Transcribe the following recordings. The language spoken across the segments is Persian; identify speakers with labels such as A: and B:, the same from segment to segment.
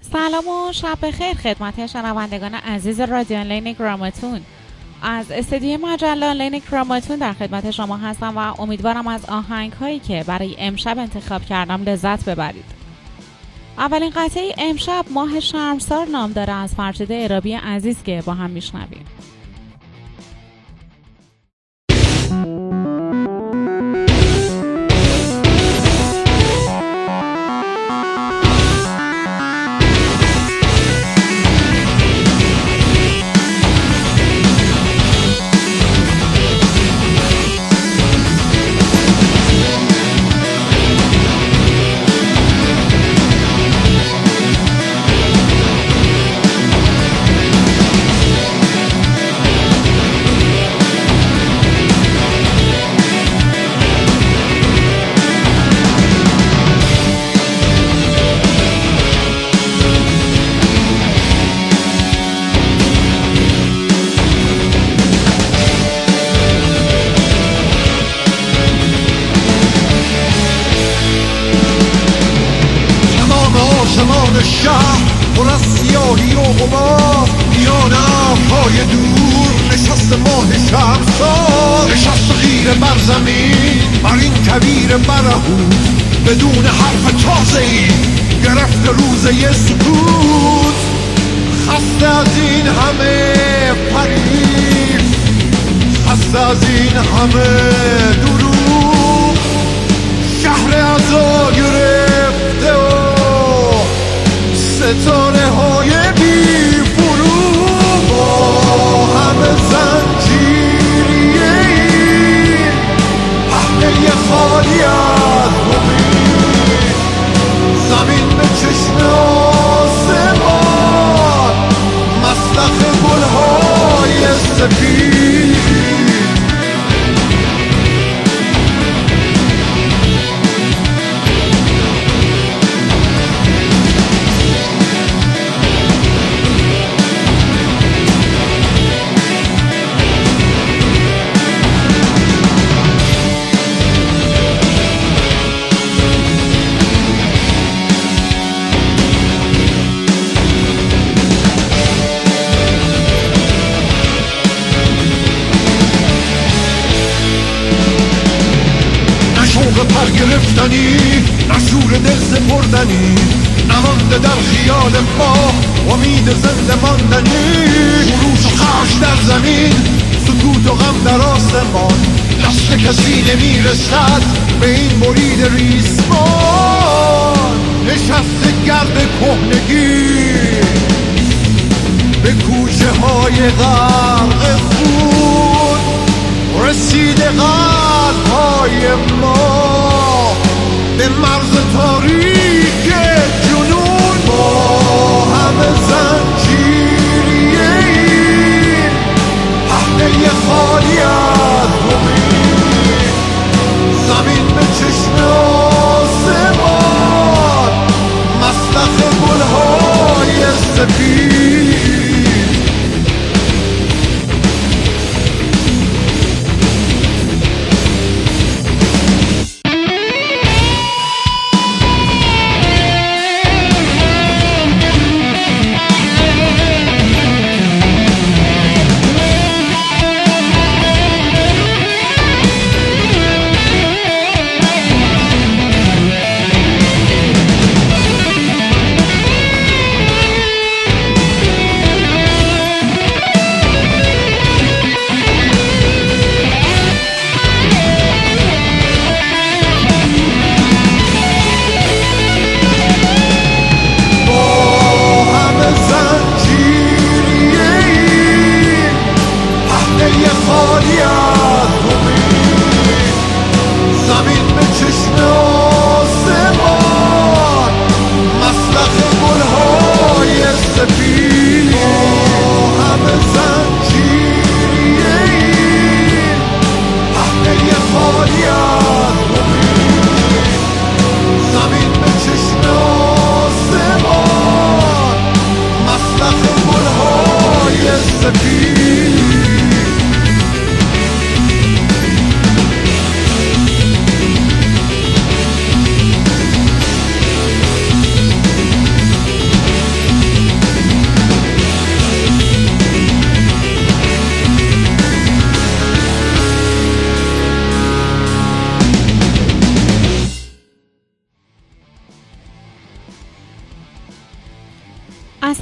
A: سلام و شب بخیر خدمت شنوندگان عزیز رادیو آنلاین گراماتون. از استدیو مجله آنلاین کراماتون در خدمت شما هستم و امیدوارم از آهنگ هایی که برای امشب انتخاب کردم لذت ببرید. اولین قطعه امشب ماه شرمسار نام داره از فرشید ارابی عزیز که با هم میشنویم.
B: تازه ای گرفت روزه سکوت. خسته از این همه پریف خسته از این همه دروغ The beat.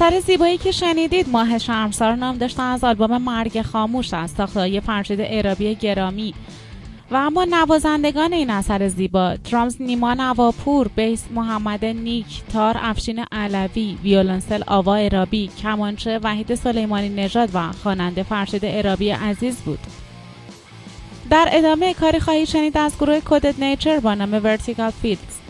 A: اثر زیبایی که شنیدید ماه شرمسار نام داشتن از آلبوم مرگ خاموش از ساخته‌های فرشید اعرابی گرامی. و اما نوازندگان این اثر زیبا drums نیما نواپور bass محمد نیک تار افشین علوی ویولنسل آوا اعرابی کمانچه وحید سلیمانی نژاد و خواننده فرشید اعرابی عزیز بود. در ادامه کاری خواهی شنید از گروه کودت نیچر با نام Vertical Fields.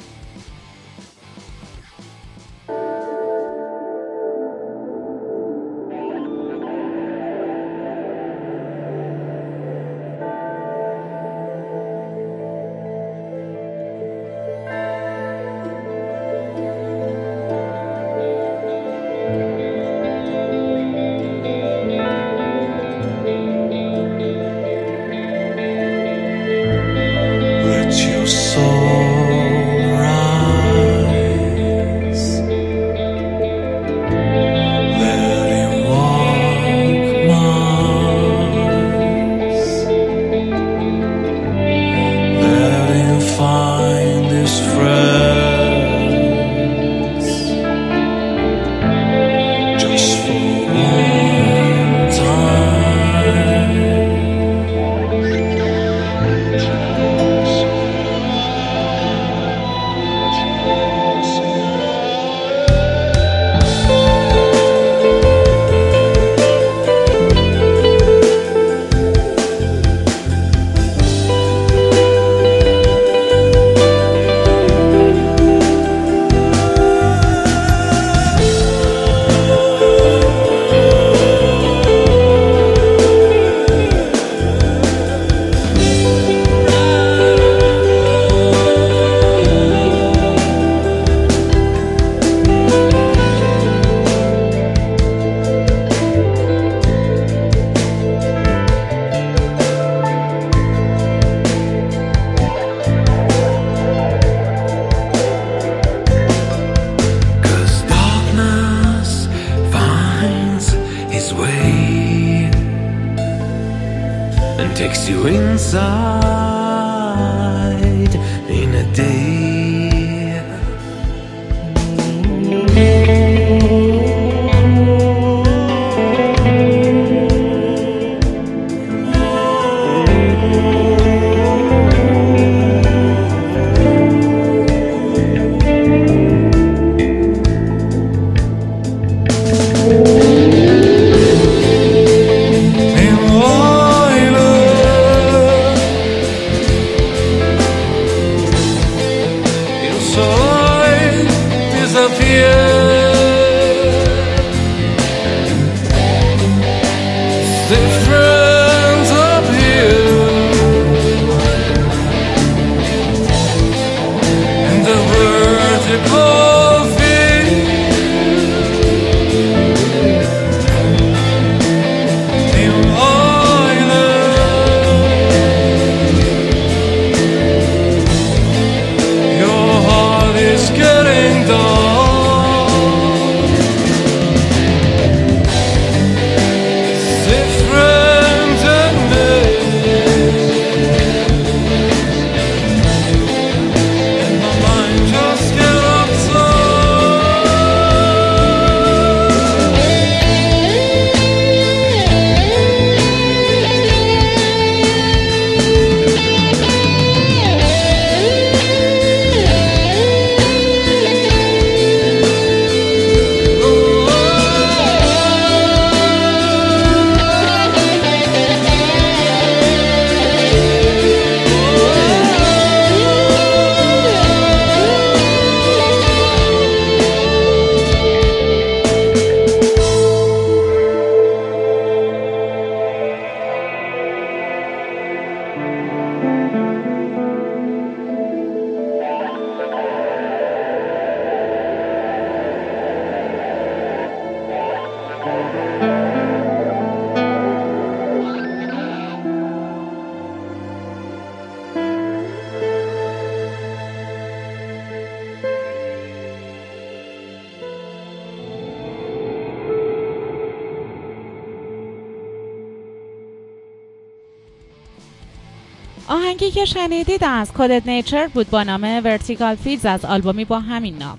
A: آهنگی که شنیدید از کودت نیچر بود با نام Vertical Fields از آلبومی با همین نام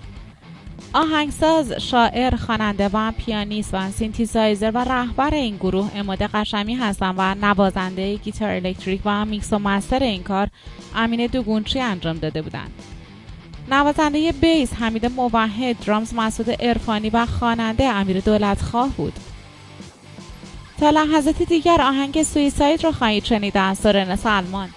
A: آهنگساز، شاعر، خواننده و پیانیست و سینتیسایزر و رهبر این گروه اماده قشمی هستند و نوازنده گیتار الکتریک و میکس و master این کار امین دوگونچی انجام داده بودند. نوازنده bass حمید موحد، drums مسعود ارفانی و خواننده امیر دولتخواه بود. تا لحظات دیگر آهنگ سویساید رو خواهید شنید از سرن سلمان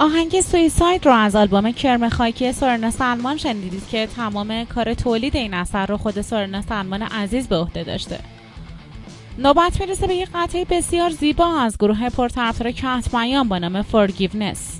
A: آهنگ سویساید رو از آلبوم کرم خاکی سرنا سلمان شنیدید که تمام کار تولید این اثر رو خود سرنا سلمان عزیز به عهده داشته. نوبت می‌رسه به یک قطعه بسیار زیبا از گروه پرطرفدار کتمیان با نام Forgiveness.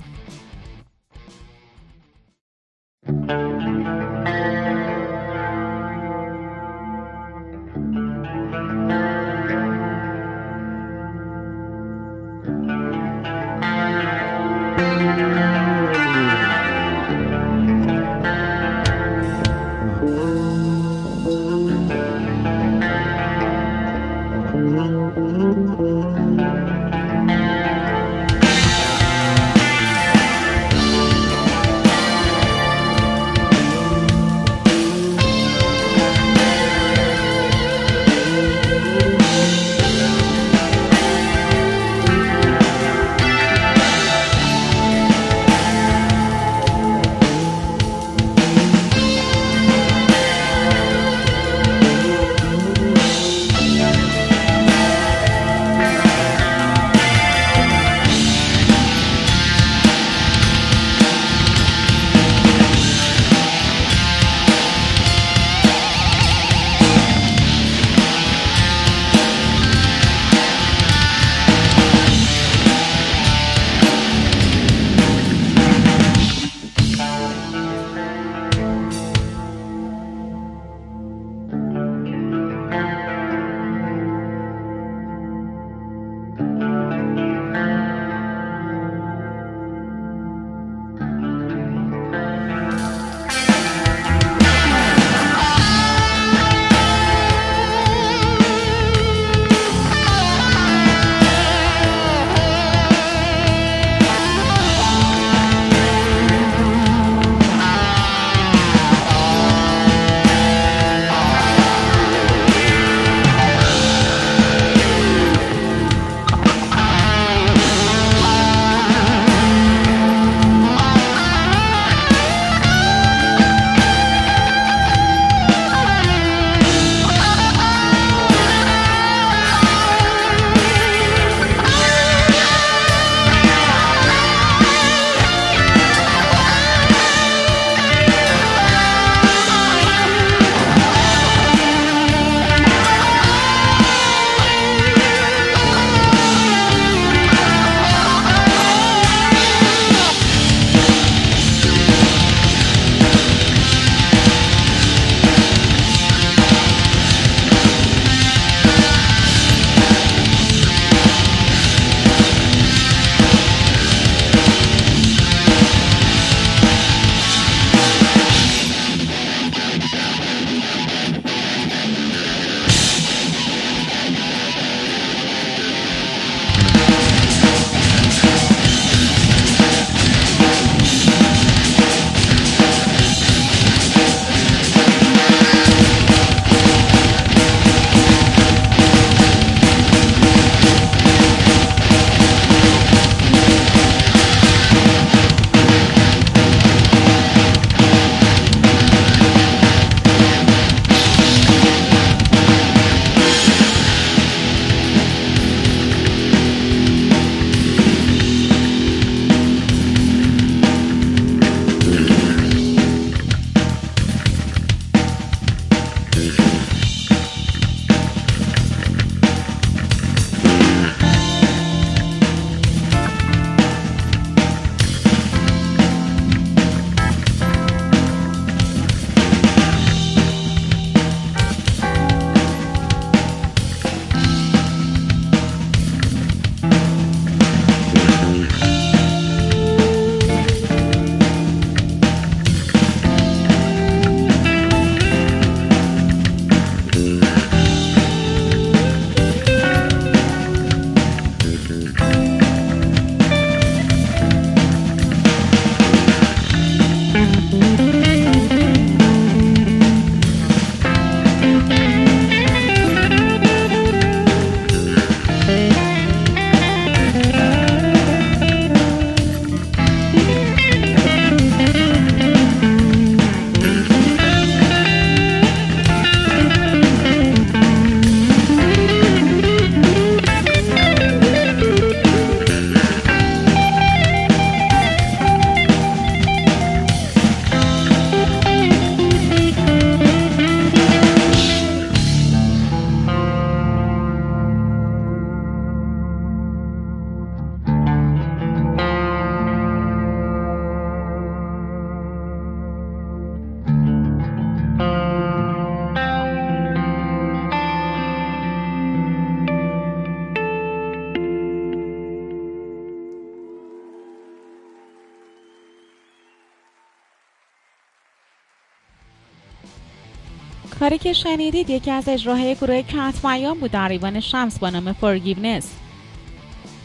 A: کاری که شنیدید یکی از اجراهای گروه کتمیان بود در ایوان شمس با نام Forgiveness.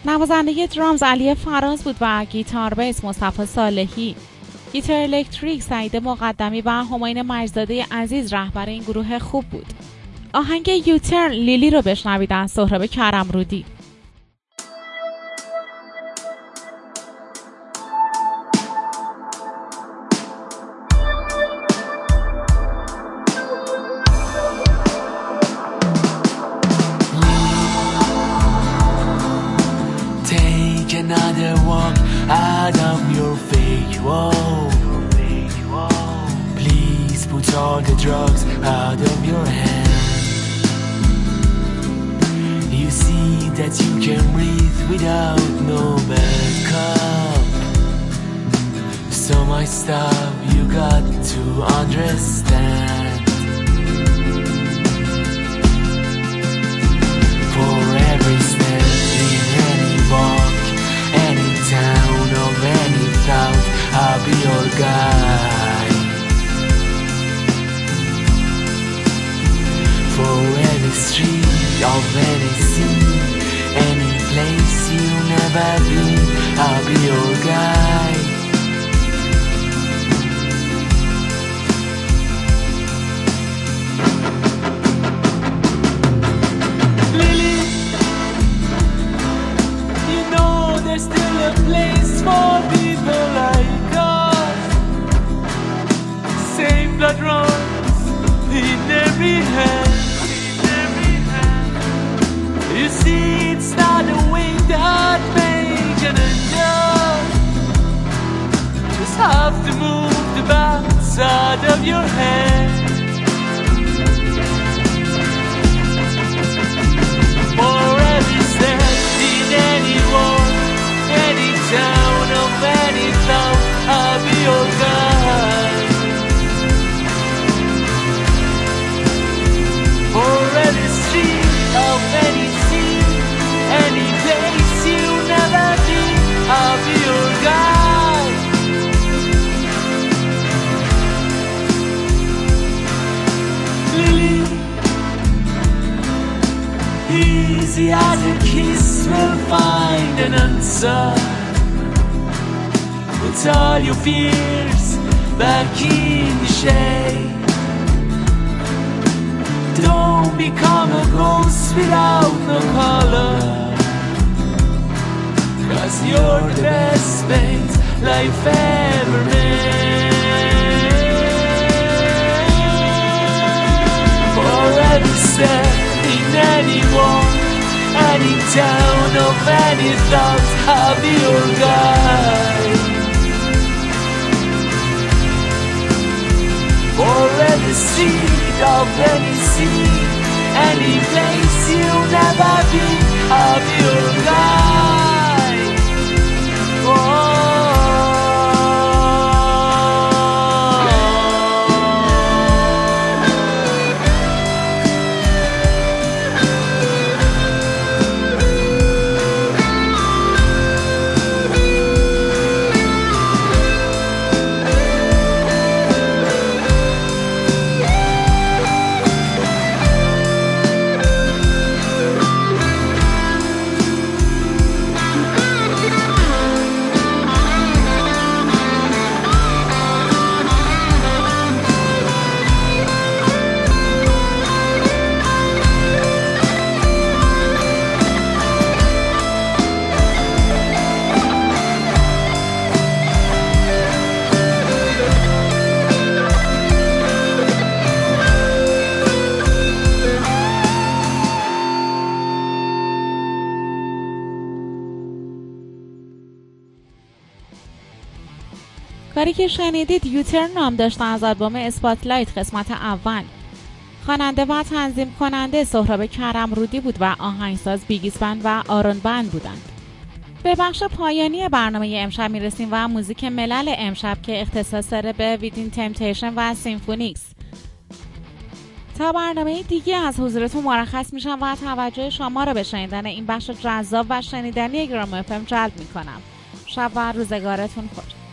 A: نوازنده درامز علی فراز بود و گیتار بیس مصطفی صالحی. گیتار الکتریک سعید مقدمی و هماین مجزاده عزیز رهبر این گروه خوب بود. آهنگ یوتر لیلی رو بشنوید از سهراب
C: blood runs in every hand. You see, it's not the wind that makes an angel. Just have to move the bats side of your head. easy as a kiss will find an answer. It's all your fears back in the shade. Don't become a ghost without no color. Cause you're the best things life ever made. Forever every in any war of any thoughts of your guide. Or any seed of any seed, any place you've never been of your guide.
A: کاری که شنیدید یوتر نام داشته از آلبوم اسپاتلایت قسمت اول. خواننده و تنظیم کننده سهراب کرم رودی بود و آهنگساز بیگیس بند و آرون بند بودند. به بخش پایانی برنامه امشب می‌رسیم و موزیک ملل امشب که اختصاص داره به ویدین تمپتیشن و سیمفونیکس تا برنامه دیگه از حضورتون مرخص میشم و توجه شما رو به شنیدن این بخش جذاب و شنیدنی گرام افم جلب می‌کنم. شب و روزگارتون خوش.